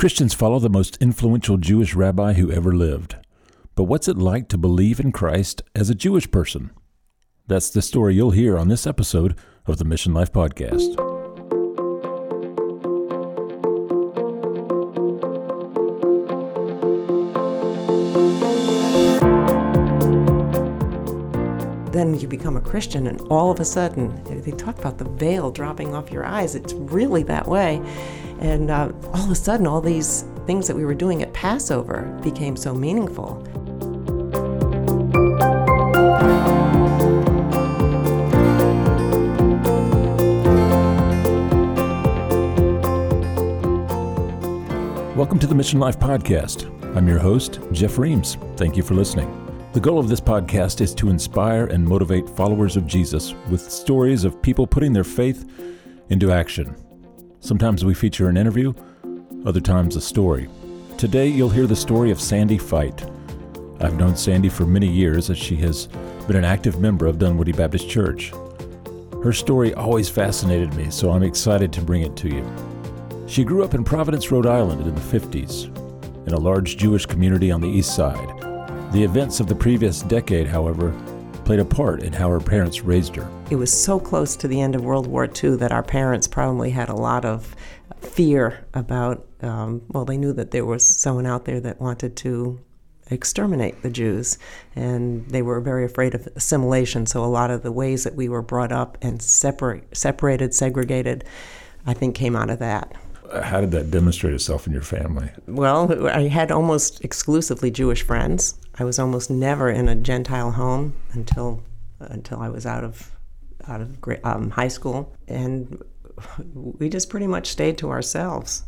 Christians follow the most influential Jewish rabbi who ever lived. But what's it like to believe in Christ as a Jewish person? That's the story you'll hear on this episode of the Mission Life Podcast. Become a Christian, and all of a sudden, they talk about the veil dropping off your eyes. It's really that way. And uh, all of a sudden, all these things that we were doing at Passover became so meaningful. Welcome to the Mission Life Podcast. I'm your host, Jeff Reams. Thank you for listening. The goal of this podcast is to inspire and motivate followers of Jesus with stories of people putting their faith into action. Sometimes we feature an interview, other times a story. Today you'll hear the story of Sandy Fite. I've known Sandy for many years as she has been an active member of Dunwoody Baptist Church. Her story always fascinated me, so I'm excited to bring it to you. She grew up in Providence, Rhode Island in the 50s, in a large Jewish community on the east side. The events of the previous decade, however, played a part in how her parents raised her. It was so close to the end of World War II that our parents probably had a lot of fear about, um, well, they knew that there was someone out there that wanted to exterminate the Jews, and they were very afraid of assimilation. So a lot of the ways that we were brought up and separate, separated, segregated, I think came out of that. How did that demonstrate itself in your family? Well, I had almost exclusively Jewish friends. I was almost never in a Gentile home until until I was out of out of um, high school, and we just pretty much stayed to ourselves.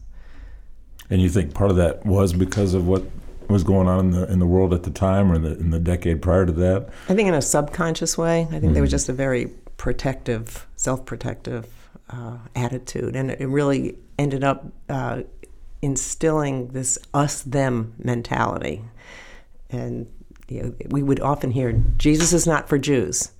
And you think part of that was because of what was going on in the in the world at the time, or in the in the decade prior to that? I think in a subconscious way. I think mm-hmm. there was just a very protective, self-protective uh, attitude, and it really ended up uh, instilling this us-them mentality. And you know, we would often hear, "Jesus is not for Jews,"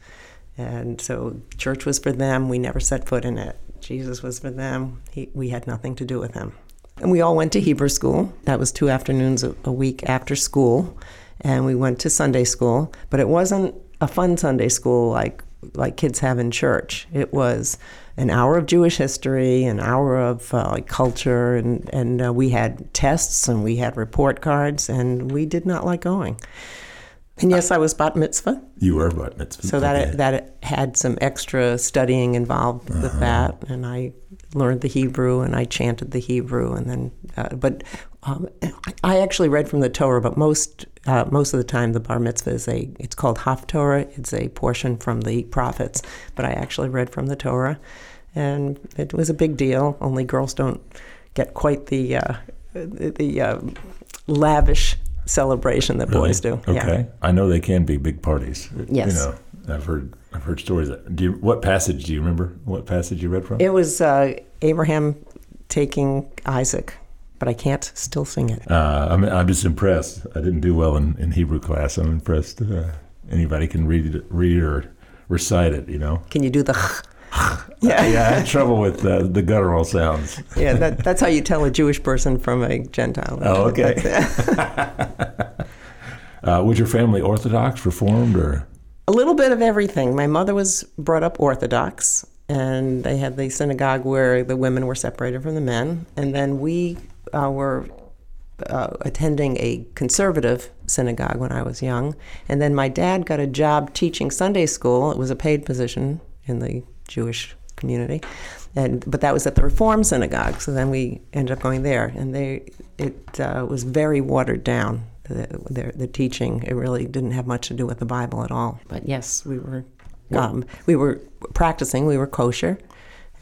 and so church was for them. We never set foot in it. Jesus was for them. He, we had nothing to do with him. And we all went to Hebrew school. That was two afternoons a, a week after school, and we went to Sunday school. But it wasn't a fun Sunday school like like kids have in church. It was an hour of Jewish history, an hour of uh, culture, and and uh, we had tests and we had report cards, and we did not like going. And yes, I was bat mitzvah. You were bat mitzvah. So that okay. that had some extra studying involved uh-huh. with that, and I learned the Hebrew and I chanted the Hebrew, and then uh, but um, I actually read from the Torah, but most uh, most of the time the bar mitzvah is a it's called Haftorah. It's a portion from the prophets, but I actually read from the Torah, and it was a big deal. Only girls don't get quite the uh, the, uh, lavish celebration that really? boys do. Okay, yeah. I know they can be big parties. Yes, you know, I've heard I've heard stories. That, do you, what passage do you remember? What passage you read from? It was uh, Abraham taking Isaac, but I can't still sing it. Uh, I'm I'm just impressed. I didn't do well in, in Hebrew class. I'm impressed. Uh, anybody can read it, read or recite it. You know. Can you do the? yeah, yeah. I had trouble with uh, the guttural sounds. yeah, that, that's how you tell a Jewish person from a Gentile. Oh, okay. uh, was your family Orthodox, Reformed, or? A little bit of everything. My mother was brought up Orthodox, and they had the synagogue where the women were separated from the men, and then we uh, were uh, attending a conservative synagogue when I was young. And then my dad got a job teaching Sunday school. It was a paid position in the Jewish community, and but that was at the Reform Synagogue. So then we ended up going there, and they it uh, was very watered down. The, the, the, teaching it really didn't have much to do with the Bible at all. But yes, we were um, we were practicing. We were kosher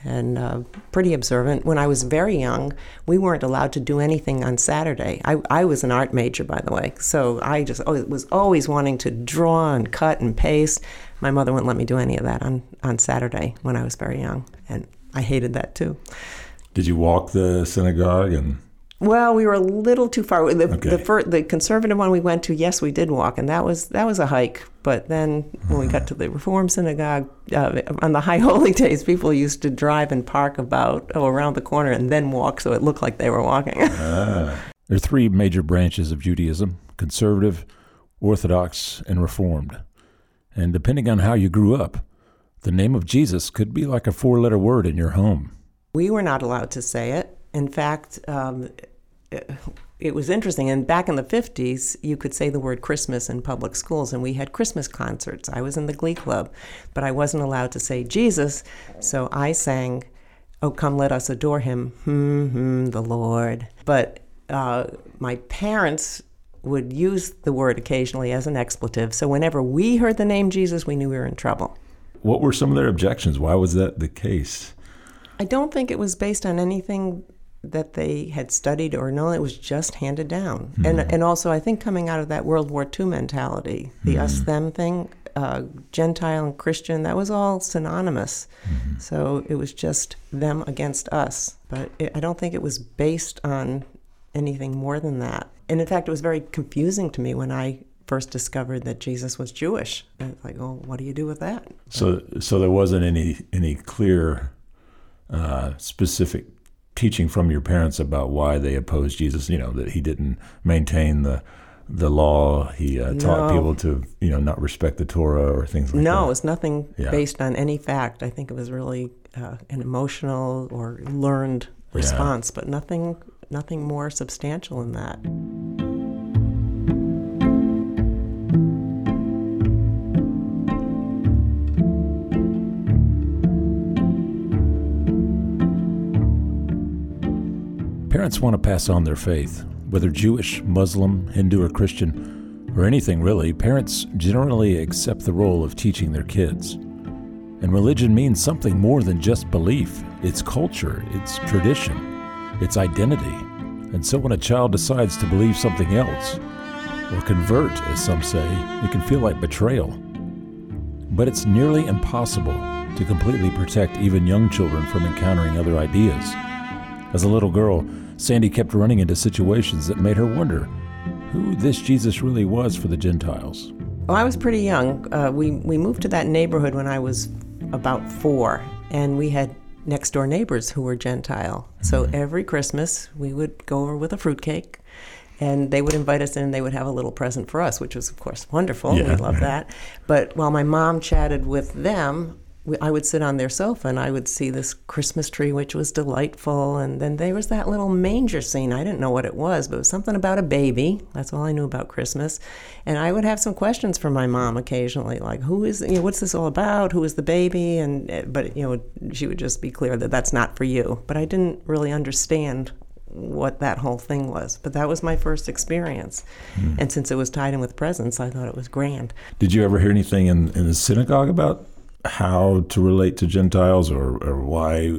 and uh, pretty observant. When I was very young, we weren't allowed to do anything on Saturday. I, I was an art major, by the way, so I just was always wanting to draw and cut and paste. My mother wouldn't let me do any of that on, on Saturday when I was very young, and I hated that too. Did you walk the synagogue and Well, we were a little too far. The, Okay. the, fir- the conservative one we went to, yes, we did walk, and that was that was a hike. But then when we got to the Reform Synagogue uh, on the High Holy Days, people used to drive and park about oh, around the corner and then walk, so it looked like they were walking. There are three major branches of Judaism conservative, Orthodox, and Reformed. And depending on how you grew up, the name of Jesus could be like a four letter word in your home. we were not allowed to say it. In fact, um, it, was interesting. And back in the 50s, you could say the word Christmas in public schools, and we had Christmas concerts. I was in the Glee Club, but I wasn't allowed to say Jesus, so I sang, Oh, come, let us adore him, hmm, hmm, the Lord. But uh, my parents would use the word occasionally as an expletive, so whenever we heard the name Jesus, we knew we were in trouble. What were some of their objections? Why was that the case? I don't think it was based on anything that they had studied or known. It was just handed down. And and also, I think coming out of that World War II mentality, the us them thing, uh, Gentile and Christian, that was all synonymous. So it was just them against us. But it, I don't think it was based on anything more than that. And in fact, it was very confusing to me when I first discovered that Jesus was Jewish. And it's like, oh, what do you do with that? So, so there wasn't any any clear, uh, specific teaching from your parents about why they opposed Jesus. You know that he didn't maintain the the law. He uh, taught No. people to you know not respect the Torah or things like that? No, that. it's nothing Yeah. based on any fact. I think it was really uh, an emotional or learned response, but nothing, nothing more substantial than that. Parents want to pass on their faith, whether Jewish, Muslim, Hindu, or Christian, or anything really. Parents generally accept the role of teaching their kids. And religion means something more than just belief. It's culture, it's tradition, it's identity. And so when a child decides to believe something else, or convert, as some say, it can feel like betrayal. But it's nearly impossible to completely protect even young children from encountering other ideas. As a little girl, Sandy kept running into situations that made her wonder who this Jesus really was for the Gentiles. Well, I was pretty young. Uh, we we moved to that neighborhood when I was about four, and we had next door neighbors who were Gentile. So every Christmas we would go over with a fruitcake, and they would invite us in. and They would have a little present for us, which was of course wonderful. Yeah. We loved that. But while my mom chatted with them. We- I would sit on their sofa and I would see this Christmas tree, which was delightful. And then there was that little manger scene. I didn't know what it was, but it was something about a baby. That's all I knew about Christmas. And I would have some questions for my mom occasionally, like, "Who is? You know, what's this all about? Who is the baby?" And eh, but you know, she would just be clear that that's not for you. But I didn't really understand what that whole thing was. But that was my first experience. And since it was tied in with presents, I thought it was grand. Did you ever hear anything in, in the synagogue about how to relate to Gentiles or, or why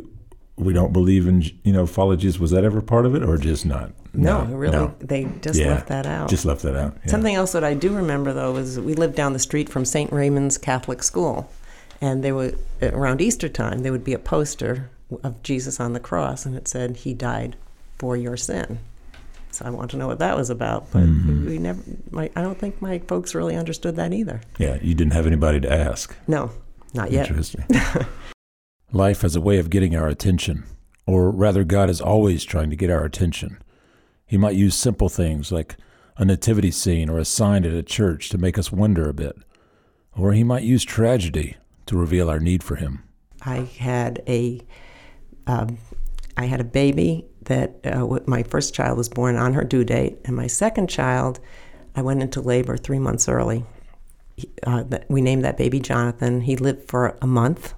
we don't believe in, you know, follow Jesus? Was that ever part of it or just not? No, really, no. they just Yeah, left that out. Just left that out. yeah. Something else that I do remember though was we lived down the street from St. Raymond's Catholic School, and there would around Easter time there would be a poster of Jesus on the cross, and it said He died for your sin. So I want to know what that was about, but Mm-hmm. we never. My, I don't think my folks really understood that either. Yeah, you didn't have anybody to ask. No, not yet. Interesting. Life has a way of getting our attention, or rather, God is always trying to get our attention. He might use simple things like a nativity scene or a sign at a church to make us wonder a bit, or He might use tragedy to reveal our need for Him. I had a um, I had a baby that uh, my first child was born on her due date, and my second child, I went into labor three months early. Uh, we named that baby Jonathan. He lived for a month,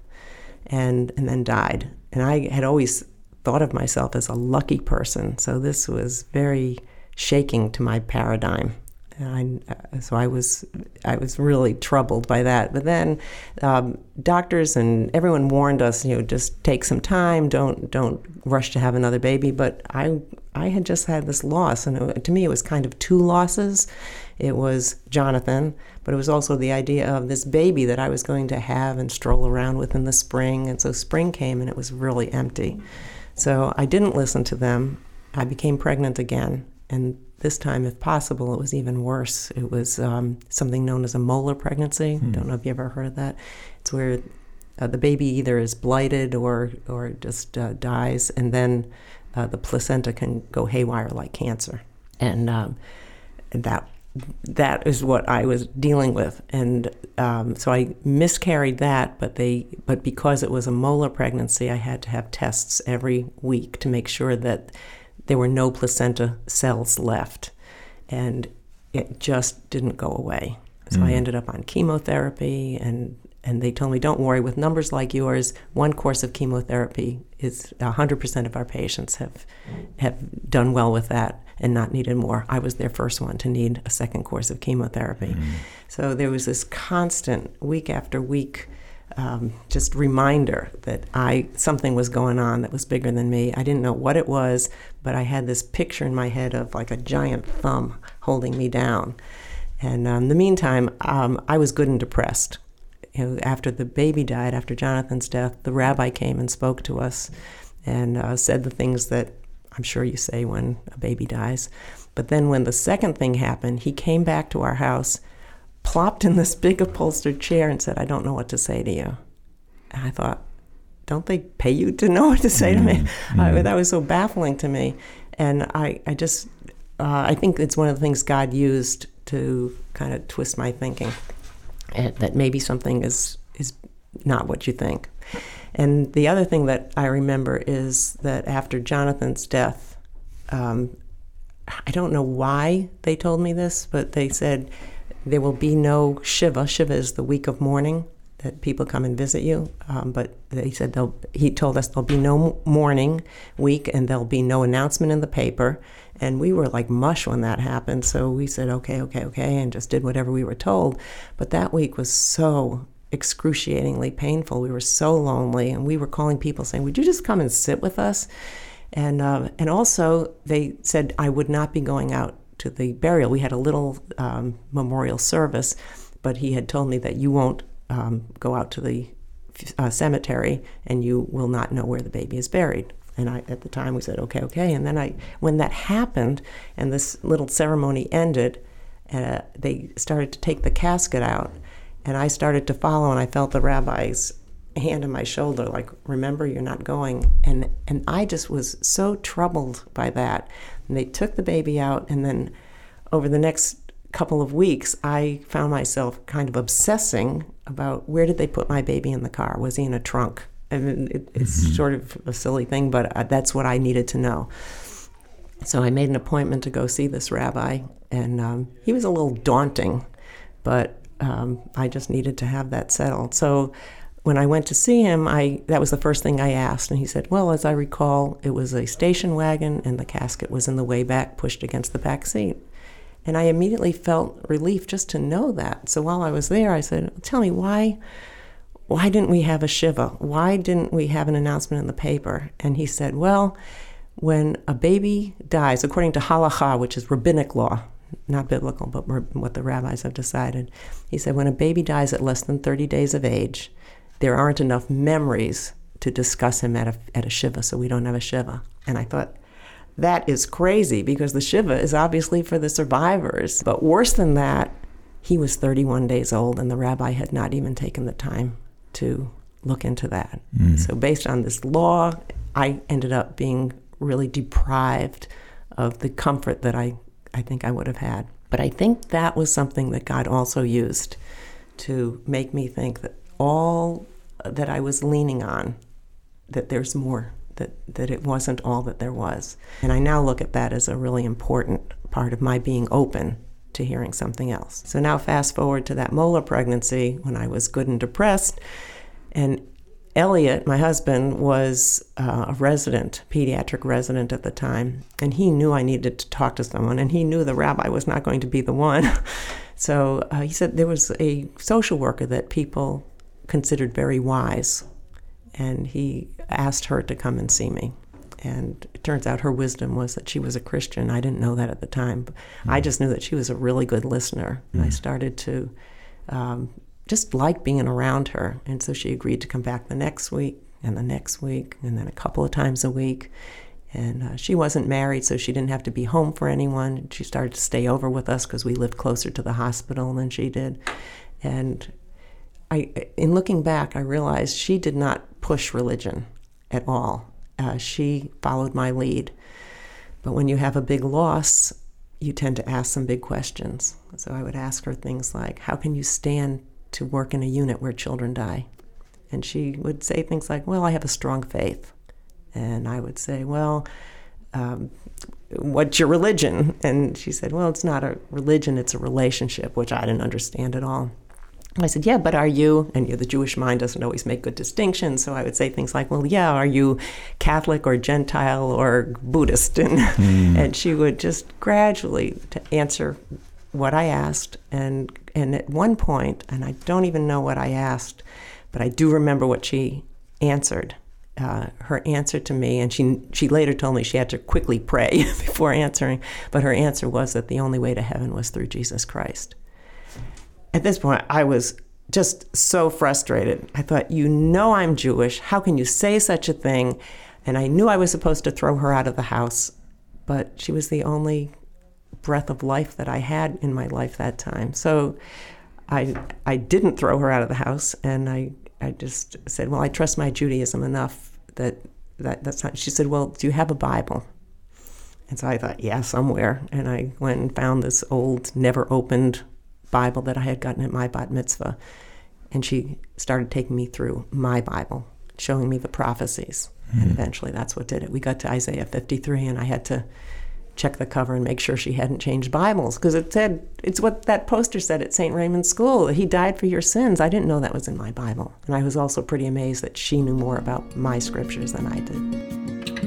and and then died. And I had always thought of myself as a lucky person, so this was very shaking to my paradigm. And I, uh, so I was, I was really troubled by that. But then, um, doctors and everyone warned us, you know, just take some time, don't don't rush to have another baby. But I, I had just had this loss, and it, to me, it was kind of two losses. It was Jonathan, but it was also the idea of this baby that I was going to have and stroll around with in the spring. And so spring came, and it was really empty. So I didn't listen to them I became pregnant again. And this time, if possible, it was even worse. It was um, something known as a molar pregnancy. Hmm. Don't know if you ever heard of that. It's where uh, the baby either is blighted or or just uh, dies, and then uh, the placenta can go haywire like cancer. And um, that that is what I was dealing with, and um, so I miscarried that. But they, but because it was a molar pregnancy, I had to have tests every week to make sure that there were no placenta cells left, and it just didn't go away. So mm. I ended up on chemotherapy, and and they told me, don't worry, with numbers like yours, one course of chemotherapy is 100% of our patients have have done well with that and not needed more. I was their first one to need a second course of chemotherapy. Mm. So there was this constant week after week um, just reminder that I something was going on that was bigger than me. I didn't know what it was, but I had this picture in my head of like a giant thumb holding me down. And um, in the meantime, um, I was good and depressed. You know, after the baby died, after Jonathan's death, the rabbi came and spoke to us and uh, said the things that I'm sure you say when a baby dies. But then when the second thing happened, he came back to our house, plopped in this big upholstered chair, and said, I don't know what to say to you. And I thought, don't they pay you to know what to say mm-hmm. to me? Mm-hmm. I, that was so baffling to me. And I, I just, uh, I think it's one of the things God used to kind of twist my thinking, and that maybe something is, is not what you think. And the other thing that I remember is that after Jonathan's death, um, I don't know why they told me this, but they said there will be no Shiva. Shiva is the week of mourning that people come and visit you. Um, but they said he told us there'll be no mourning week and there'll be no announcement in the paper. And we were like mush when that happened. So we said, okay, okay, okay, and just did whatever we were told. But that week was so excruciatingly painful. We were so lonely, and we were calling people saying, "Would you just come and sit with us?" And uh, and also they said I would not be going out to the burial. We had a little um, memorial service, but he had told me that you won't um, go out to the uh, cemetery, and you will not know where the baby is buried. And I, at the time, we said, okay, okay. And then I, when that happened, and this little ceremony ended, uh, they started to take the casket out and I started to follow, and I felt the rabbi's hand on my shoulder, like, remember, you're not going. And, and I just was so troubled by that. And they took the baby out, and then over the next couple of weeks, I found myself kind of obsessing about where did they put my baby in the car? Was he in a trunk? I mean, it, it's mm-hmm. sort of a silly thing, but uh, that's what I needed to know. So I made an appointment to go see this rabbi, and um, he was a little daunting, but um, I just needed to have that settled. So when I went to see him, I that was the first thing I asked, and he said, "Well, as I recall, it was a station wagon, and the casket was in the way back, pushed against the back seat." And I immediately felt relief just to know that. So while I was there, I said, "Tell me why." Why didn't we have a Shiva? Why didn't we have an announcement in the paper? And he said, Well, when a baby dies, according to halacha, which is rabbinic law, not biblical, but what the rabbis have decided. He said, when a baby dies at less than 30 days of age, there aren't enough memories to discuss him at a, at a Shiva, so we don't have a Shiva. And I thought, that is crazy because the Shiva is obviously for the survivors. But worse than that, he was 31 days old, and the rabbi had not even taken the time to look into that. Mm. So, based on this law, I ended up being really deprived of the comfort that I I think I would have had. But I think that was something that God also used to make me think that all that I was leaning on, that there's more, that, that it wasn't all that there was. And I now look at that as a really important part of my being open to hearing something else. So now, fast forward to that molar pregnancy when I was good and depressed, and Elliot, my husband, was uh, a resident, pediatric resident at the time, and he knew I needed to talk to someone, and he knew the rabbi was not going to be the one. so uh, he said there was a social worker that people considered very wise, and he asked her to come and see me. And it turns out her wisdom was that she was a Christian. I didn't know that at the time. Mm. I just knew that she was a really good listener. Mm. And I started to um, just like being around her. And so she agreed to come back the next week and the next week and then a couple of times a week. And uh, she wasn't married, so she didn't have to be home for anyone. She started to stay over with us because we lived closer to the hospital than she did. And I, in looking back, I realized she did not push religion at all. Uh, she followed my lead. But when you have a big loss, you tend to ask some big questions. So I would ask her things like, How can you stand to work in a unit where children die? And she would say things like, Well, I have a strong faith. And I would say, Well, um, what's your religion? And she said, Well, it's not a religion, it's a relationship, which I didn't understand at all. I said, Yeah, but are you? And you know, the Jewish mind doesn't always make good distinctions. So I would say things like, Well, yeah, are you Catholic or Gentile or Buddhist? And, mm. and she would just gradually answer what I asked. And, and at one point, and I don't even know what I asked, but I do remember what she answered. Uh, her answer to me, and she she later told me she had to quickly pray before answering, but her answer was that the only way to heaven was through Jesus Christ at this point, I was just so frustrated. I thought, you know, I'm Jewish. How can you say such a thing? And I knew I was supposed to throw her out of the house, but she was the only breath of life that I had in my life that time. So I, I didn't throw her out of the house, and I, I just said, well, I trust my Judaism enough that, that that's not. She said, well, do you have a Bible? And so I thought, yeah, somewhere. And I went and found this old, never opened Bible that I had gotten at my bat mitzvah. And she started taking me through my Bible, showing me the prophecies. Mm-hmm. And eventually that's what did it. We got to Isaiah 53, and I had to check the cover and make sure she hadn't changed Bibles because it said, it's what that poster said at St. Raymond's School. He died for your sins. I didn't know that was in my Bible. And I was also pretty amazed that she knew more about my scriptures than I did.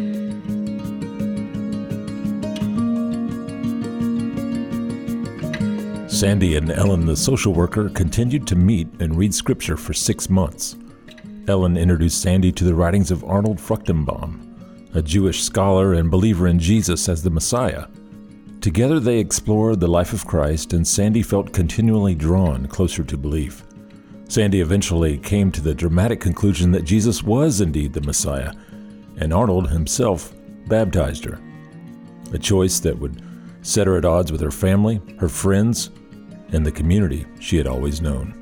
Sandy and Ellen, the social worker, continued to meet and read scripture for six months. Ellen introduced Sandy to the writings of Arnold Fruchtenbaum, a Jewish scholar and believer in Jesus as the Messiah. Together they explored the life of Christ, and Sandy felt continually drawn closer to belief. Sandy eventually came to the dramatic conclusion that Jesus was indeed the Messiah, and Arnold himself baptized her. A choice that would set her at odds with her family, her friends, and the community she had always known.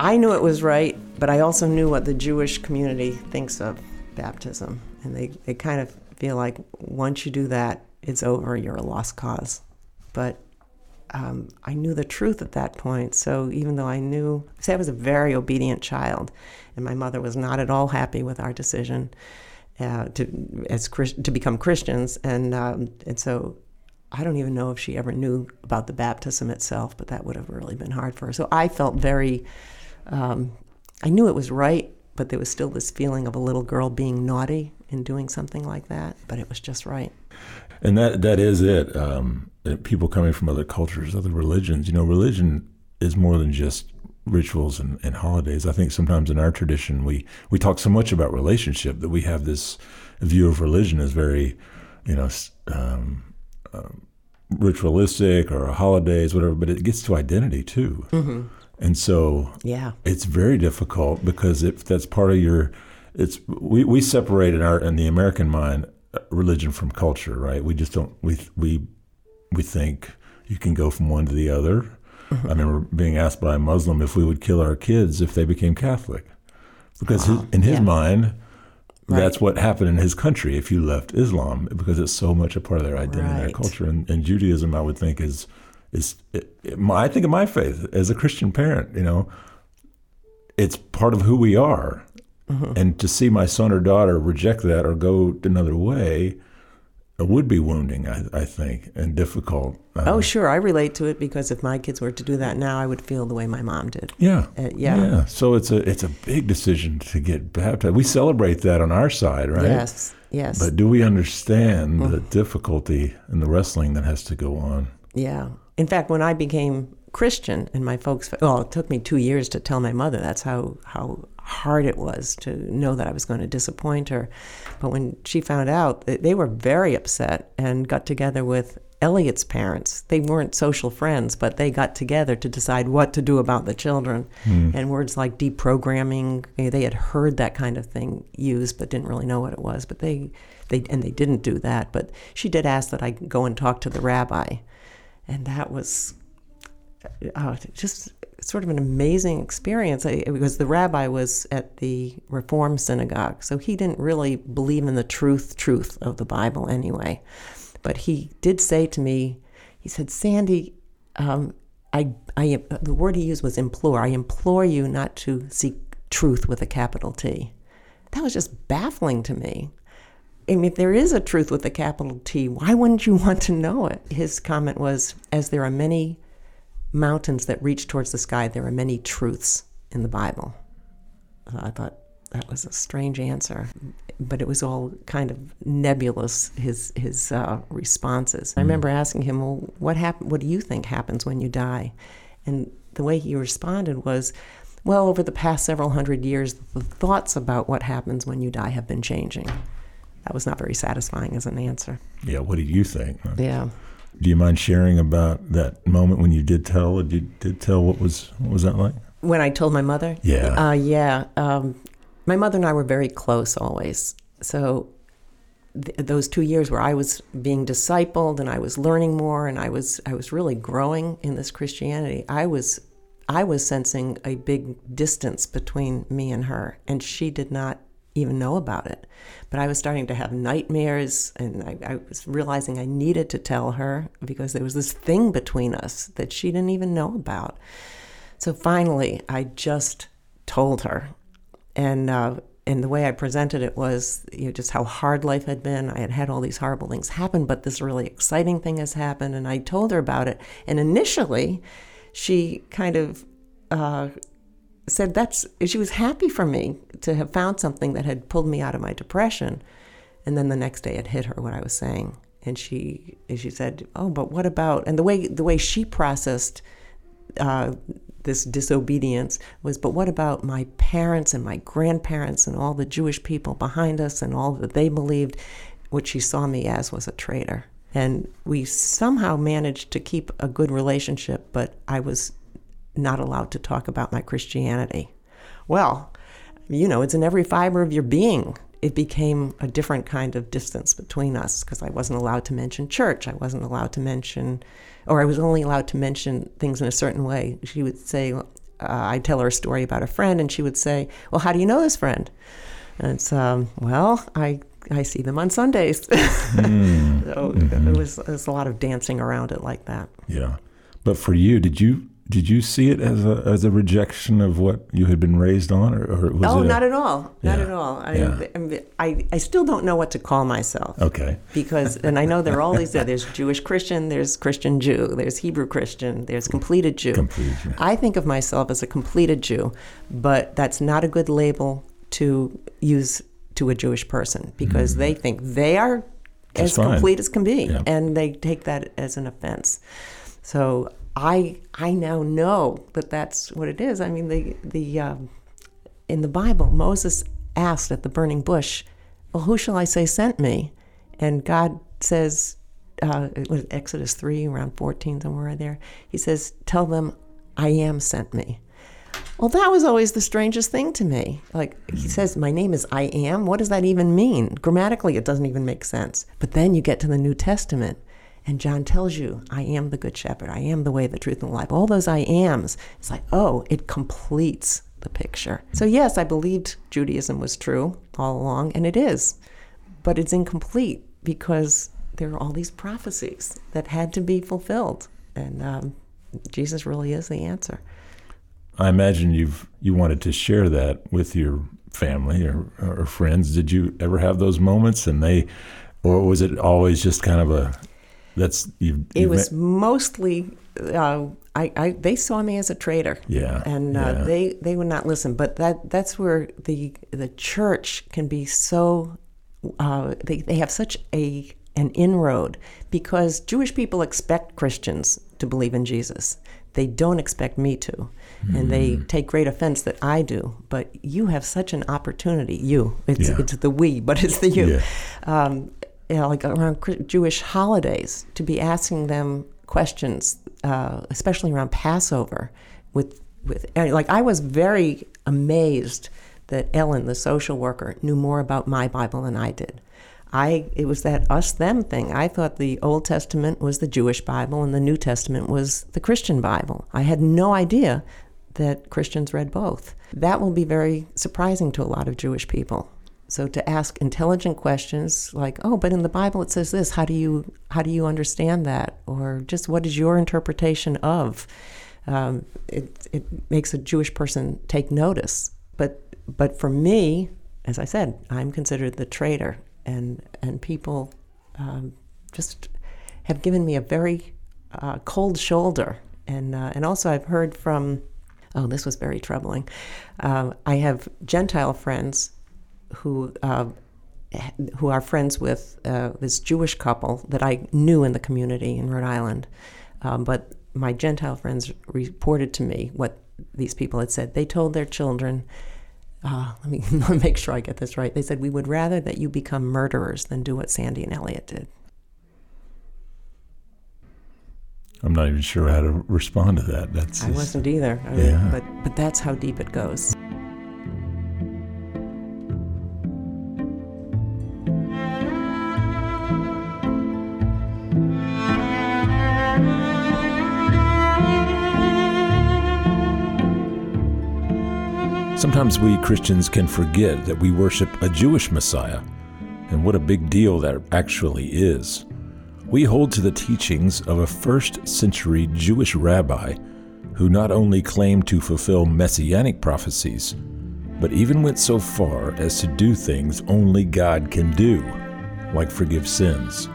I knew it was right, but I also knew what the Jewish community thinks of baptism. And they, they kind of feel like once you do that, it's over, you're a lost cause. But um, I knew the truth at that point. So even though I knew, say I was a very obedient child, and my mother was not at all happy with our decision uh, to as to become Christians, and um, and so I don't even know if she ever knew about the baptism itself, but that would have really been hard for her. So I felt very, um, I knew it was right, but there was still this feeling of a little girl being naughty in doing something like that, but it was just right. And that that is it. Um, people coming from other cultures, other religions, you know, religion is more than just rituals and, and holidays. I think sometimes in our tradition we we talk so much about relationship that we have this view of religion as very, you know. Um, um, ritualistic or holidays, whatever, but it gets to identity too. Mm-hmm. And so yeah, it's very difficult because if that's part of your, it's we, we separate in our in the American mind uh, religion from culture, right? We just don't we we we think you can go from one to the other. Mm-hmm. I remember being asked by a Muslim if we would kill our kids if they became Catholic, because his, in his yeah. mind Right. That's what happened in his country if you left Islam because it's so much a part of their identity, right. their culture, and, and, Judaism. I would think is is it, it, my, I think of my faith as a Christian parent. You know, it's part of who we are, mm-hmm. and to see my son or daughter reject that or go another way it would be wounding, I, I think, and difficult. Uh, oh, sure. I relate to it because if my kids were to do that now, I would feel the way my mom did. Yeah. Uh, yeah. Yeah. So it's a it's a big decision to get baptized. We celebrate that on our side, right? Yes. Yes. But do we understand mm. the difficulty and the wrestling that has to go on? Yeah. In fact, when I became Christian and my folks, well, it took me two years to tell my mother. That's how how hard it was to know that I was going to disappoint her. But when she found out, they were very upset and got together with Elliot's parents. They weren't social friends, but they got together to decide what to do about the children. Mm. And words like deprogramming, they had heard that kind of thing used, but didn't really know what it was. But they they and they didn't do that, but she did ask that I go and talk to the rabbi, and that was uh, just sort of an amazing experience because the rabbi was at the Reform synagogue, so he didn't really believe in the truth truth of the Bible anyway. But he did say to me, he said, "Sandy, um, I, I, the word he used was implore. I implore you not to seek truth with a capital T." That was just baffling to me. I mean, if there is a truth with a capital T, why wouldn't you want to know it? His comment was, "As there are many." mountains that reach towards the sky, there are many truths in the Bible. I thought that was a strange answer, but it was all kind of nebulous. His his uh, responses. I hmm. remember asking him, "Well, what happen? What do you think happens when you die?" And the way he responded was, "Well, over the past several hundred years, the thoughts about what happens when you die have been changing." That was not very satisfying as an answer. Yeah. What do you think? Yeah. Do you mind sharing about that moment when you did tell? Did You did tell what was what was that like? When I told my mother? Yeah. Uh, yeah. Um, my mother and I were very close always. So th- those two years where I was being discipled and I was learning more and I was I was really growing in this Christianity, I was I was sensing a big distance between me and her, and she did not even know about it. But I was starting to have nightmares, and I, I, was realizing I needed to tell her because there was this thing between us that she didn't even know about. So finally, I just told her, and uh, and the way I presented it was you know, just how hard life had been. I had had all these horrible things happen, but this really exciting thing has happened, and I told her about it. And initially, she kind of uh, said that's she was happy for me to have found something that had pulled me out of my depression and then the next day it hit her what I was saying and she she said oh but what about and the way the way she processed uh, this disobedience was but what about my parents and my grandparents and all the Jewish people behind us and all that they believed what she saw me as was a traitor and we somehow managed to keep a good relationship but I was not allowed to talk about my Christianity. Well, you know, it's in every fiber of your being. It became a different kind of distance between us because I wasn't allowed to mention church. I wasn't allowed to mention, or I was only allowed to mention things in a certain way. She would say, uh, I'd tell her a story about a friend, and she would say, Well, how do you know this friend? And it's, um, well, I I see them on Sundays. mm. so mm-hmm. it, was, it was a lot of dancing around it like that. Yeah. But for you, did you did you see it as a as a rejection of what you had been raised on, or, or was oh, it? Not at all, not yeah. at all. I, yeah. I, I still don't know what to call myself. Okay. Because, and I know there are all these. There's Jewish Christian, there's Christian Jew, there's Hebrew Christian, there's completed Jew. Completed Jew. I think of myself as a completed Jew, but that's not a good label to use to a Jewish person because mm. they think they are that's as fine. complete as can be, yeah. and they take that as an offense. So I I now know that that's what it is. I mean, the the um, in the Bible, Moses asked at the burning bush, "Well, who shall I say sent me?" And God says, uh, it was Exodus three, around fourteen, somewhere there. He says, "Tell them, I am sent me." Well, that was always the strangest thing to me. Like he says, "My name is I am." What does that even mean? Grammatically, it doesn't even make sense. But then you get to the New Testament and John tells you, I am the good shepherd. I am the way, the truth, and the life. All those I ams. It's like, oh, it completes the picture. So, yes, I believed Judaism was true all along, and it is. But it's incomplete because there are all these prophecies that had to be fulfilled. And um, Jesus really is the answer. I imagine you've you wanted to share that with your family or, or friends. Did you ever have those moments and they or was it always just kind of a that's you. It was met... mostly. Uh, I, I, they saw me as a traitor. Yeah, and uh, yeah. they they would not listen. But that that's where the the church can be so. Uh, they they have such a an inroad because Jewish people expect Christians to believe in Jesus. They don't expect me to, mm. and they hmm. take great offense that I do. But you have such an opportunity. You, it's yeah. it's the we, but it's the you. Yeah. Um, you know, like around Jewish holidays, to be asking them questions, uh, especially around Passover. With with like, I was very amazed that Ellen, the social worker, knew more about my Bible than I did. I it was that us them thing. I thought the Old Testament was the Jewish Bible and the New Testament was the Christian Bible. I had no idea that Christians read both. That will be very surprising to a lot of Jewish people. So to ask intelligent questions like, "Oh, but in the Bible it says this. How do you how do you understand that?" Or just what is your interpretation of? Um, it it makes a Jewish person take notice. But but for me, as I said, I'm considered the traitor, and and people um, just have given me a very uh, cold shoulder. And uh, and also I've heard from oh, this was very troubling. Uh, I have Gentile friends who uh, who are friends with uh, this Jewish couple that I knew in the community in Rhode Island. Um, but my Gentile friends reported to me what these people had said. They told their children, uh, let me make sure I get this right. They said, We would rather that you become murderers than do what Sandy and Elliot did. I'm not even sure how to respond to that. That's I just, wasn't either. I Yeah. but, but that's how deep it goes. Sometimes we Christians can forget that we worship a Jewish Messiah, and what a big deal that actually is. We hold to the teachings of a first century Jewish rabbi who not only claimed to fulfill messianic prophecies, but even went so far as to do things only God can do, like forgive sins.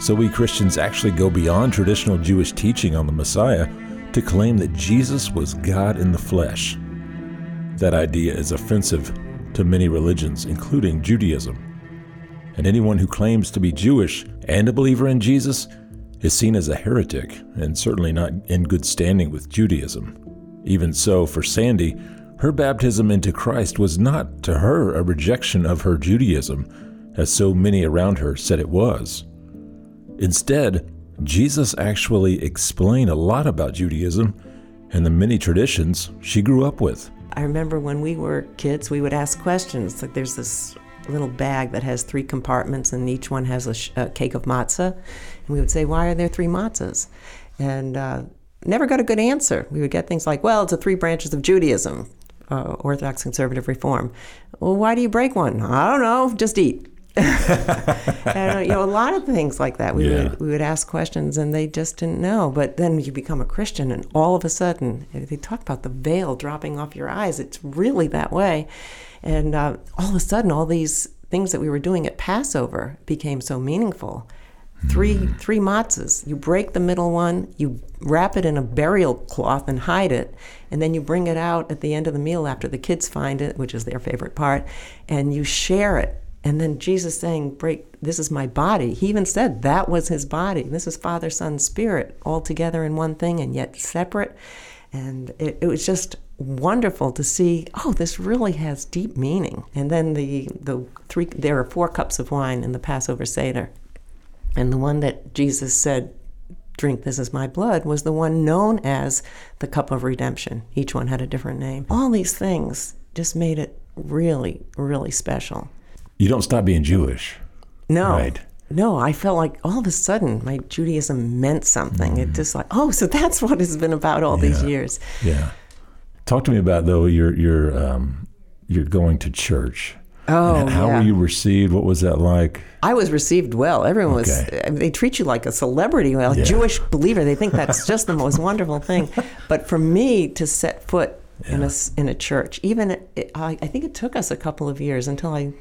So we Christians actually go beyond traditional Jewish teaching on the Messiah to claim that Jesus was God in the flesh. That idea is offensive to many religions, including Judaism. And anyone who claims to be Jewish and a believer in Jesus is seen as a heretic and certainly not in good standing with Judaism. Even so, for Sandy, her baptism into Christ was not to her a rejection of her Judaism, as so many around her said it was. Instead, Jesus actually explained a lot about Judaism and the many traditions she grew up with. I remember when we were kids, we would ask questions. Like there's this little bag that has three compartments, and each one has a, sh- a cake of matzah. And we would say, Why are there three matzahs? And uh, never got a good answer. We would get things like, Well, it's the three branches of Judaism uh, Orthodox, Conservative, Reform. Well, why do you break one? I don't know, just eat. And, you know, a lot of things like that. We Yeah. would we would ask questions, and they just didn't know. But then you become a Christian, and all of a sudden, they talk about the veil dropping off your eyes. It's really that way, and uh, all of a sudden, all these things that we were doing at Passover became so meaningful. Three three matzahs. You break the middle one, you wrap it in a burial cloth and hide it, and then you bring it out at the end of the meal after the kids find it, which is their favorite part, and you share it. And then Jesus saying, "Break. This is my body." He even said that was his body. This is Father, Son, Spirit, all together in one thing and yet separate. And it, it was just wonderful to see. Oh, this really has deep meaning. And then the the three. There are four cups of wine in the Passover Seder. And the one that Jesus said, Drink, this is my blood, was the one known as the cup of redemption. Each one had a different name. All these things just made it really, really special. You don't stop being Jewish. No. Right. No, I felt like all of a sudden my Judaism meant something. It just like, oh, so that's what it's been about all these years. Yeah. Talk to me about though your your um, you're going to church. Oh, how yeah. were you received? What was that like? I was received well. Everyone was, Okay. I mean, they treat you like a celebrity, like Yeah. a Jewish believer. They think that's just the most wonderful thing. But for me to set foot in, a, in a church, even, it, I, I think it took us a couple of years until I,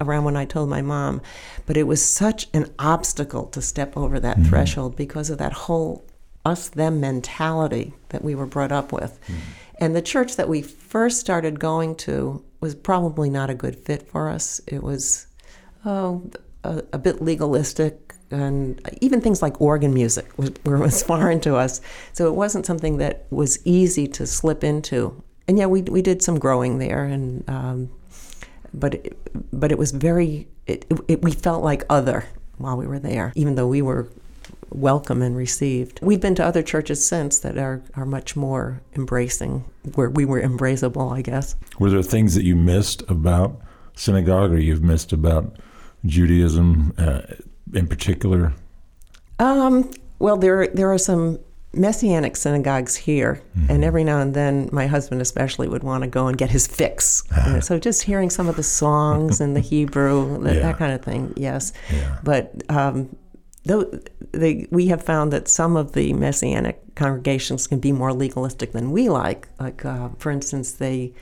around when I told my mom, but it was such an obstacle to step over that threshold because of that whole us them mentality that we were brought up with. And the church that we first started going to was probably not a good fit for us. It was oh, a, a bit legalistic, and even things like organ music was, were was foreign to us. So it wasn't something that was easy to slip into. And yeah, we we did some growing there, and um, but it, but it was very. It, it, we felt like other while we were there, even though we were welcome and received. We've been to other churches since that are, are much more embracing, where we were embraceable, I guess. Were there things that you missed about synagogue or you've missed about Judaism uh, in particular? Um, well, there there are some messianic synagogues here, mm-hmm. and every now and then, my husband especially would want to go and get his fix. know, so just hearing some of the songs and the Hebrew, that, yeah. that, kind of thing, yes. Yeah. But um, though they, we have found that some of the messianic congregations can be more legalistic than we like. Like, uh, for instance, they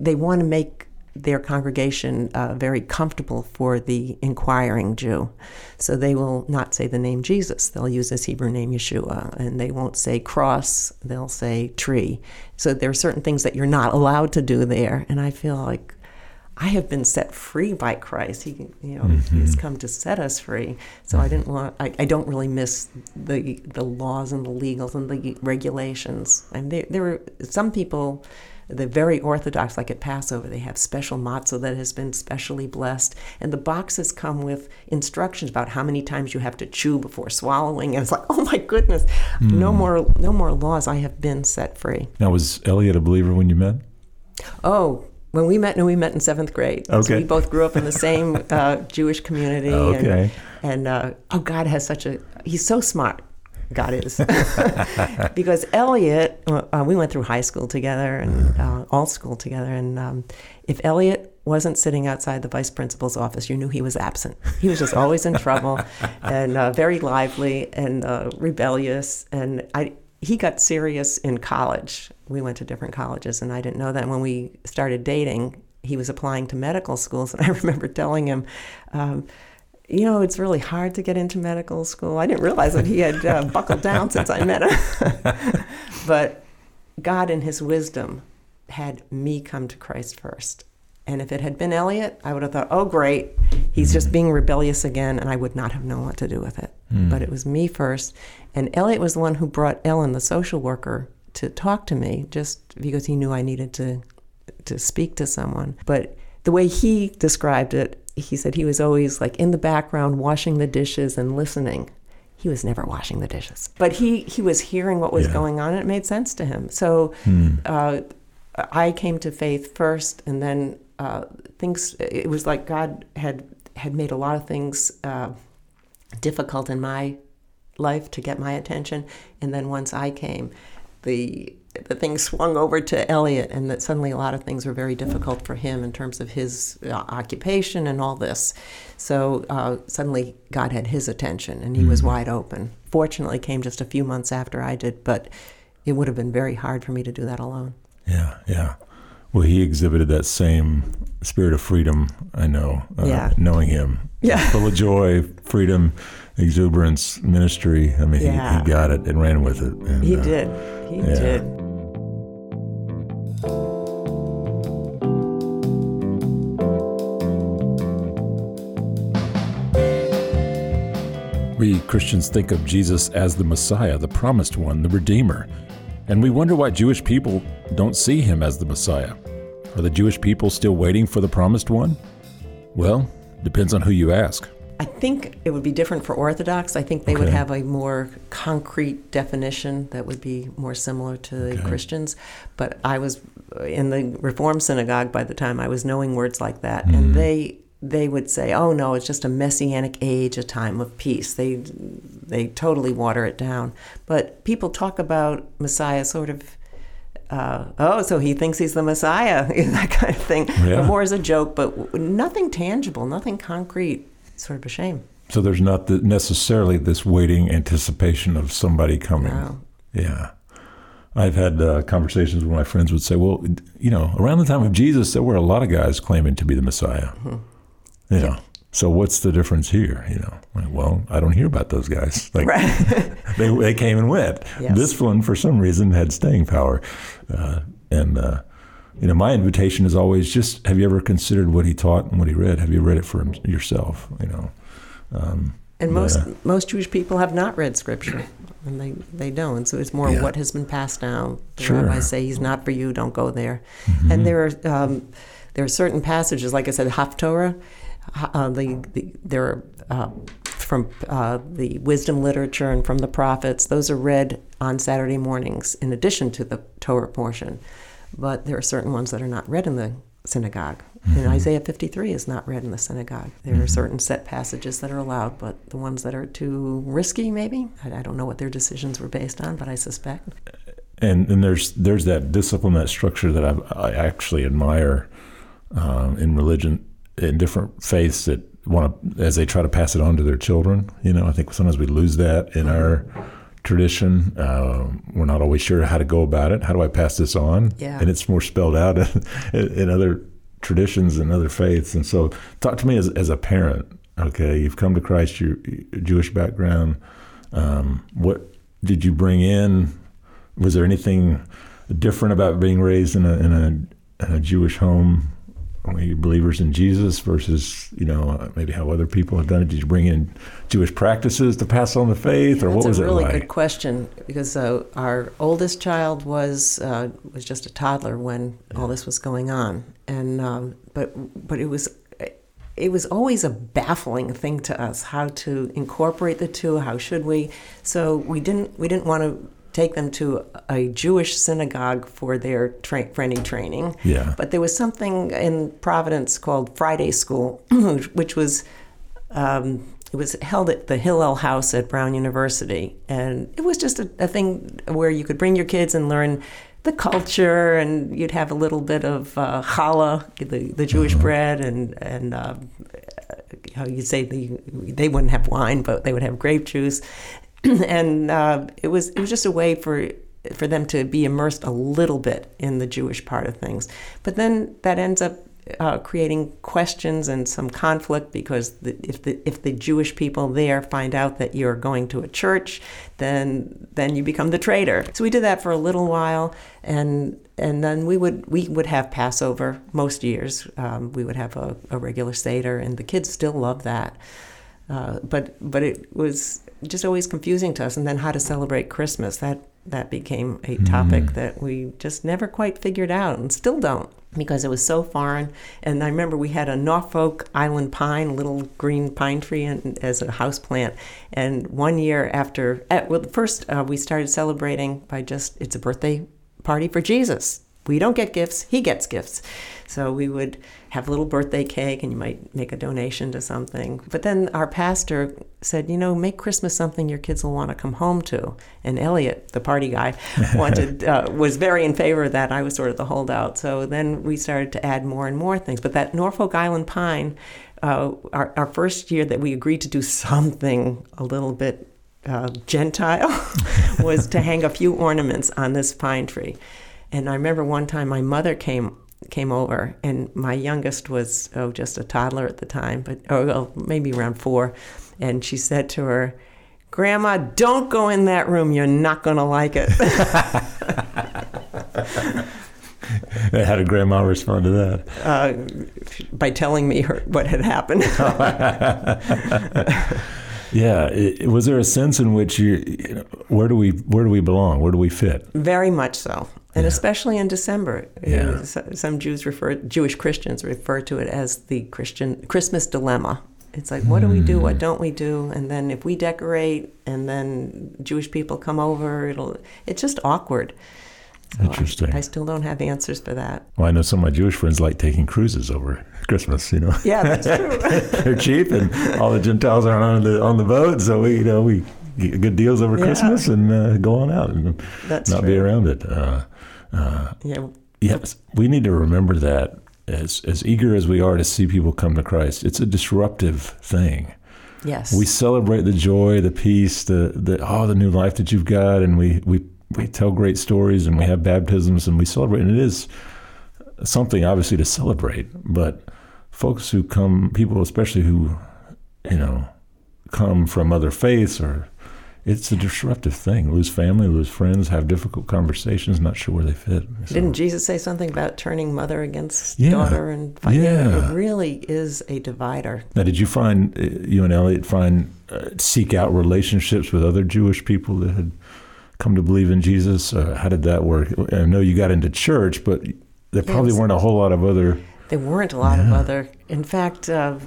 they want to make their congregation uh, very comfortable for the inquiring Jew. So they will not say the name Jesus. They'll use this Hebrew name Yeshua, and they won't say cross. They'll say tree. So there are certain things that you're not allowed to do there. And I feel like I have been set free by Christ. He, you know, mm-hmm. He's come to set us free. So I didn't want. I, I, don't really miss the the laws and the legals and the regulations. And there, there are some people the very Orthodox, like at Passover, they have special matzah that has been specially blessed. And the boxes come with instructions about how many times you have to chew before swallowing. And it's like, oh my goodness, mm. no more no more laws. I have been set free. Now, was Elliot a believer when you met? Oh, when we met, no, we met in seventh grade. Okay. So we both grew up in the same uh, Jewish community. Okay. And, and uh, oh, God has such a, he's so smart. God is. because Elliot, uh, we went through high school together and uh, all school together. And um, if Elliot wasn't sitting outside the vice principal's office, you knew he was absent. He was just always in trouble and uh, very lively and uh, rebellious. And I, he got serious in college. We went to different colleges, and I didn't know that. When we started dating, he was applying to medical schools. And I remember telling him, um, you know, it's really hard to get into medical school. I didn't realize that he had uh, buckled down since I met him. but God, in his wisdom, had me come to Christ first. And if it had been Elliot, I would have thought, oh, great, he's just being rebellious again, and I would not have known what to do with it. Mm. But it was me first. And Elliot was the one who brought Ellen, the social worker, to talk to me just because he knew I needed to, to speak to someone. But the way he described it, he said he was always like in the background washing the dishes and listening. He was never washing the dishes, but he he was hearing what was yeah. going on, and it made sense to him. So hmm. uh, I came to faith first, and then uh, things. It was like God had had made a lot of things uh, difficult in my life to get my attention, and then once I came, the the thing swung over to Elliot, and that suddenly a lot of things were very difficult for him in terms of his uh, occupation and all this. So uh, suddenly God had his attention, and he mm-hmm. was wide open. Fortunately, came just a few months after I did, but it would have been very hard for me to do that alone. Yeah, yeah. Well, he exhibited that same spirit of freedom. I know, uh, yeah. knowing him, yeah, full of joy, freedom, exuberance, ministry. I mean, yeah. he, he, got it and ran with it. And, he uh, did. He yeah. did. We Christians think of Jesus as the Messiah, the promised one, the Redeemer. And we wonder why Jewish people don't see him as the Messiah. Are the Jewish people still waiting for the promised one? Well, depends on who you ask. I think it would be different for Orthodox. I think they okay. would have a more concrete definition that would be more similar to the okay. Christians. But I was in the Reform synagogue by the time I was knowing words like that, mm. and they they would say, "Oh no, it's just a messianic age, a time of peace." They they totally water it down. But people talk about Messiah sort of. Uh, oh, so he thinks he's the Messiah, that kind of thing. Yeah. More as a joke, but nothing tangible, nothing concrete. Sort of a shame. So there's not the, necessarily this waiting anticipation of somebody coming. No. Yeah. I've had uh, conversations where my friends would say, well, you know, around the time of Jesus, there were a lot of guys claiming to be the Messiah. Mm-hmm. You know, so what's the difference here? You know, like, well, I don't hear about those guys. Like right. they they came and went. Yes. This one, for some reason, had staying power, uh, and uh, you know, my invitation is always just: Have you ever considered what he taught and what he read? Have you read it for yourself? You know. Um, and most uh, most Jewish people have not read Scripture, and they, they don't. So it's more yeah. what has been passed down. The sure. rabbis say he's not for you. Don't go there. Mm-hmm. And there are um, there are certain passages, like I said, Haftorah uh, the, the, there are uh, from uh, the wisdom literature and from the prophets. Those are read on Saturday mornings in addition to the Torah portion. But there are certain ones that are not read in the synagogue. And Isaiah 53 is not read in the synagogue. There are certain set passages that are allowed, but the ones that are too risky, maybe, I, I don't know what their decisions were based on, but I suspect. and and there's there's that discipline, that structure that I, I actually admire um, in religion, in different faiths that want to as they try to pass it on to their children. You know, I think sometimes we lose that in our tradition. Uh, we're not always sure how to go about it. How do I pass this on? Yeah. And it's more spelled out in, in other traditions and other faiths. And so, talk to me as as a parent. Okay, you've come to Christ. You're Jewish background. Um, what did you bring in? Was there anything different about being raised in a in a, in a Jewish home? You believers in Jesus versus you know maybe how other people have done it? Did you bring in Jewish practices to pass on the faith, or what was a really it like? good question because uh, our oldest child was uh, was just a toddler when all this was going on, and um, but but it was it was always a baffling thing to us how to incorporate the two. How should we? So we didn't we didn't want to take them to a Jewish synagogue for their tra- for any training. Yeah. But there was something in Providence called Friday School, which was um, it was held at the Hillel House at Brown University, and it was just a, a thing where you could bring your kids and learn the culture, and you'd have a little bit of uh, challah, the, the Jewish bread, and and uh, how you say the they wouldn't have wine, but they would have grape juice, and uh, it was it was just a way for for them to be immersed a little bit in the Jewish part of things. But then that ends up uh, creating questions and some conflict because the, if the if the Jewish people there find out that you're going to a church, then then you become the traitor. So we did that for a little while, and and then we would we would have Passover most years. Um, we would have a, a regular seder, and the kids still love that. Uh, but but it was just always confusing to us. And then how to celebrate Christmas that that became a topic that we just never quite figured out, and still don't because it was so foreign. And I remember we had a Norfolk Island pine, a little green pine tree, in, as a house plant. And one year after, at, well, first uh, we started celebrating by just it's a birthday party for Jesus. We don't get gifts; he gets gifts. So we would have a little birthday cake, and you might make a donation to something. But then our pastor said, you know, make Christmas something your kids will want to come home to. And Elliot, the party guy, wanted uh, was very in favor of that. I was sort of the holdout. So then we started to add more and more things. But that Norfolk Island pine, uh, our, our first year that we agreed to do something a little bit uh, Gentile, was to hang a few ornaments on this pine tree. And I remember one time my mother came came over, and my youngest was oh just a toddler at the time, but oh well, maybe around four, and she said to her, "Grandma, don't go in that room. You're not going to like it." How did Grandma respond to that? uh, by telling me her, what had happened. Yeah, it, was there a sense in which you, you know, where do we where do we belong? Where do we fit? Very much so, and Yeah. especially in December. Yeah. Uh, so- Some Jews refer, Jewish Christians refer to it as the Christian Christmas dilemma. It's like, what do we do? What don't we do? And then if we decorate, and then Jewish people come over, it'll. It's just awkward. So I- Interesting. I, still don't have answers for that. Well, I know some of my Jewish friends like taking cruises over Christmas. You know, Yeah, that's true. they're cheap, and all the Gentiles are on the on the boat, so we you know we get good deals over Yeah. Christmas and uh, go on out and That's not true. be around it. Uh, uh, yeah, yes, we need to remember that as as eager as we are to see people come to Christ, it's a disruptive thing. yes. We celebrate the joy, the peace, the the oh the new life that you've got, and we we we tell great stories, and we have baptisms, and we celebrate, and it is something obviously to celebrate. But folks who come, people especially who you know come from other faiths, or it's a disruptive thing. Lose family, lose friends, have difficult conversations, not sure where they fit. So- Didn't Jesus say something about turning mother against Yeah. daughter and fight? Yeah. It really is a divider. Now, did you find uh, you and Elliot find uh, seek out relationships with other Jewish people that had come to believe in Jesus? Uh, how did that work? I know you got into church, but there probably Yes. weren't a whole lot of other. There weren't a lot of other. In fact, uh,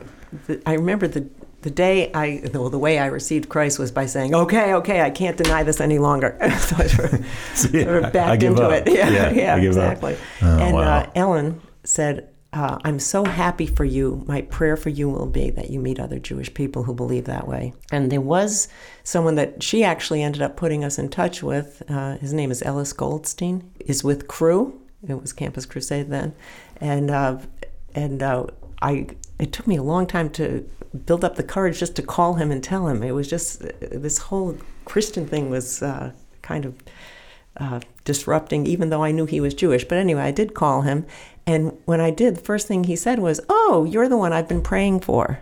I remember the the day I well, the way I received Christ was by saying, "Okay, okay, I can't deny this any longer." so I sort of, See, sort of backed into up. it. Yeah, Yeah, yeah, I give up. exactly. Oh, and wow. uh, Ellen said, uh, I'm so happy for you. My prayer for you will be that you meet other Jewish people who believe that way. And there was someone that she actually ended up putting us in touch with. Uh, his name is Ellis Goldstein. Is with Cru. It was Campus Crusade then, and uh, and uh, I. It took me a long time to build up the courage just to call him and tell him. It was just this whole Christian thing was uh, kind of uh, disrupting, even though I knew he was Jewish. But anyway, I did call him. And when I did, the first thing he said was, Oh, you're the one I've been praying for,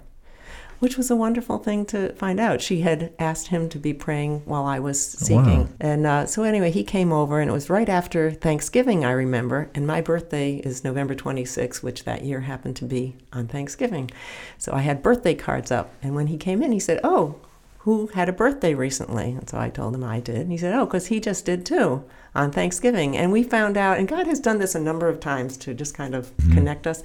which was a wonderful thing to find out. She had asked him to be praying while I was seeking. Wow. And uh, so, anyway, he came over, and it was right after Thanksgiving, I remember. And my birthday is November 26, which that year happened to be on Thanksgiving. So I had birthday cards up. And when he came in, he said, Oh, who had a birthday recently? And so I told him I did. And he said, Oh, because he just did too on Thanksgiving. And we found out, and God has done this a number of times to just kind of mm-hmm. connect us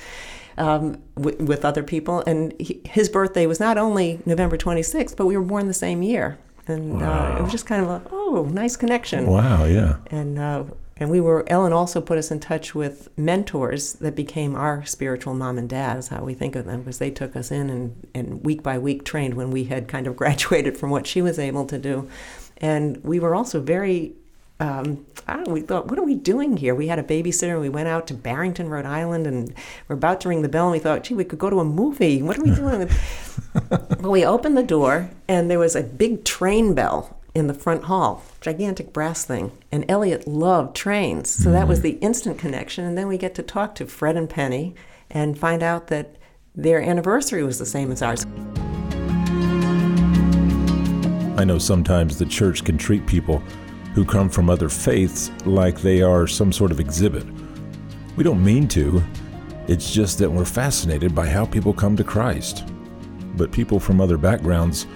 um, with, with, other people. And he, his birthday was not only November 26th, but we were born the same year. And wow. uh, it was just kind of a, oh, nice connection. Wow, yeah. And uh, and we were, Ellen also put us in touch with mentors that became our spiritual mom and dad, is how we think of them, because they took us in and, and week by week trained when we had kind of graduated from what she was able to do. And we were also very, um, we thought, what are we doing here? We had a babysitter and we went out to Barrington, Rhode Island, and we're about to ring the bell and we thought, gee, we could go to a movie. What are we doing? well, we opened the door and there was a big train bell in the front hall, gigantic brass thing. And Elliot loved trains, so mm-hmm. that was mm-hmm. the instant connection. And then we get to talk to Fred and Penny and find out that their anniversary was the same as ours. I know sometimes the church can treat people who come from other faiths like they are some sort of exhibit. We don't mean to, it's just that we're fascinated by how people come to Christ. But people from other backgrounds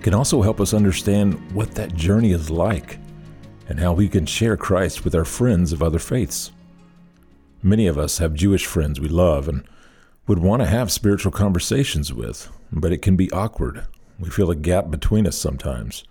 can also help us understand what that journey is like and how we can share Christ with our friends of other faiths. Many of us have Jewish friends we love and would want to have spiritual conversations with, but it can be awkward. We feel a gap between us sometimes.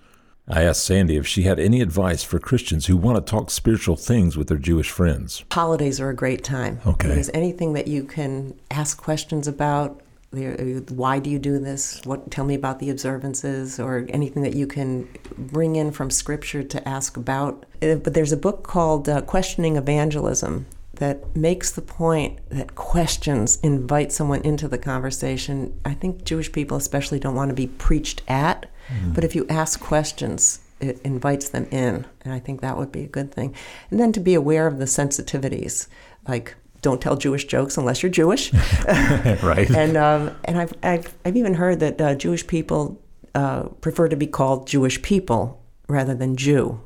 I asked Sandy if she had any advice for Christians who want to talk spiritual things with their Jewish friends. Holidays are a great time. Okay. There's anything that you can ask questions about, why do you do this? What tell me about the observances or anything that you can bring in from scripture to ask about. Uh, but there's a book called uh, Questioning Evangelism that makes the point that questions invite someone into the conversation. I think Jewish people especially don't want to be preached at, mm-hmm. but if you ask questions, it invites them in, and I think that would be a good thing. And then to be aware of the sensitivities, like don't tell Jewish jokes unless you're Jewish. right. And um, and I've, I've I've even heard that uh, Jewish people uh, prefer to be called Jewish people rather than Jew.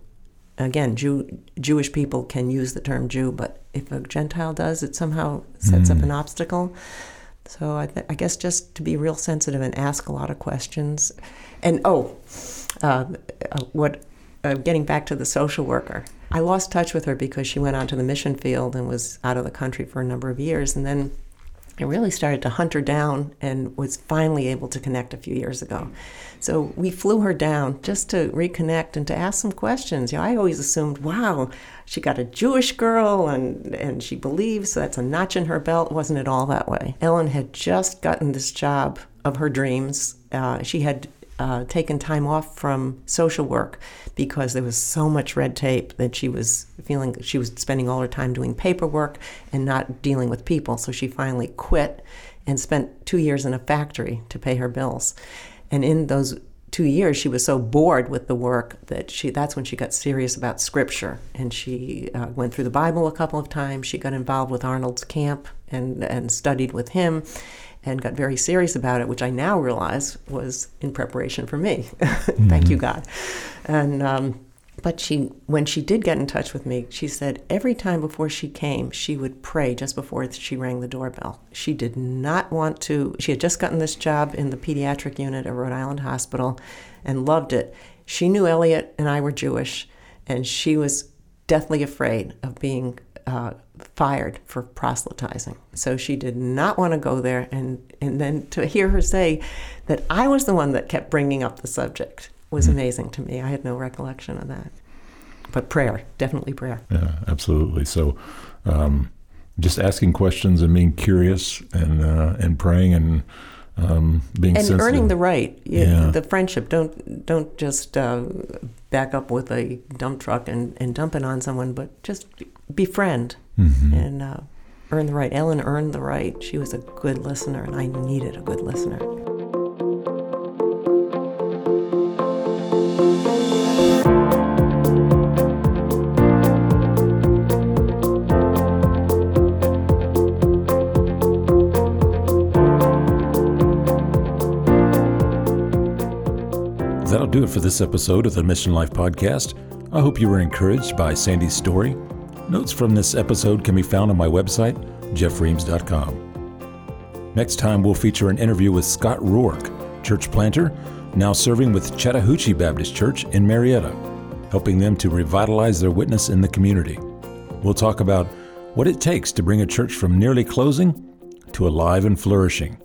Again, Jew, Jewish people can use the term Jew, but if a Gentile does, it somehow sets mm. up an obstacle. So I, th- I, guess just to be real sensitive and ask a lot of questions. And oh, uh, uh what uh, getting back to the social worker, I lost touch with her because she went onto the mission field and was out of the country for a number of years. And then I really started to hunt her down and was finally able to connect a few years ago. So we flew her down just to reconnect and to ask some questions. You know, I always assumed, wow, she got a Jewish girl and, and she believes, so that's a notch in her belt. Wasn't it all that way? Ellen had just gotten this job of her dreams. Uh, she had uh, taken time off from social work because there was so much red tape that she was feeling she was spending all her time doing paperwork and not dealing with people. So she finally quit and spent two years in a factory to pay her bills. And in those two years, she was so bored with the work that she that's when she got serious about scripture. And she uh, went through the Bible a couple of times. She got involved with Arnold's camp and, and studied with him and got very serious about it, which I now realize was in preparation for me. Thank mm-hmm. you, God. And um, but she, when she did get in touch with me, she said every time before she came, she would pray just before she rang the doorbell. She did not want to. She had just gotten this job in the pediatric unit at Rhode Island Hospital, and loved it. She knew Elliot and I were Jewish, and she was deathly afraid of being uh, fired for proselytizing. So she did not want to go there. And, and then to hear her say that I was the one that kept bringing up the subject was mm-hmm. amazing to me. I had no recollection of that. But prayer, definitely prayer. Yeah, absolutely. So, um, just asking questions and being curious and uh, and praying and um, being and sensitive. earning the right. You- Yeah. The friendship. Don't don't just uh, back up with a dump truck and, and dump it on someone, but just befriend Mhm. and uh, earn the right. Ellen earned the right. She was a good listener, and I needed a good listener. That'll do it for this episode of the Mission Life Podcast. I hope you were encouraged by Sandy's story. Notes from this episode can be found on my website, jeffreams.com. Next time, we'll feature an interview with Scott Rourke, church planter, now serving with Chattahoochee Baptist Church in Marietta, helping them to revitalize their witness in the community. We'll talk about what it takes to bring a church from nearly closing to alive and flourishing.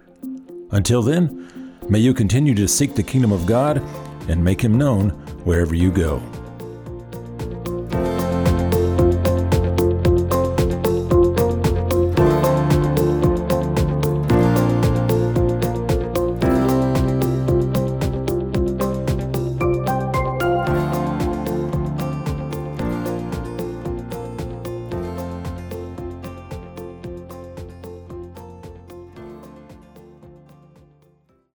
Until then, may you continue to seek the kingdom of God and make him known wherever you go.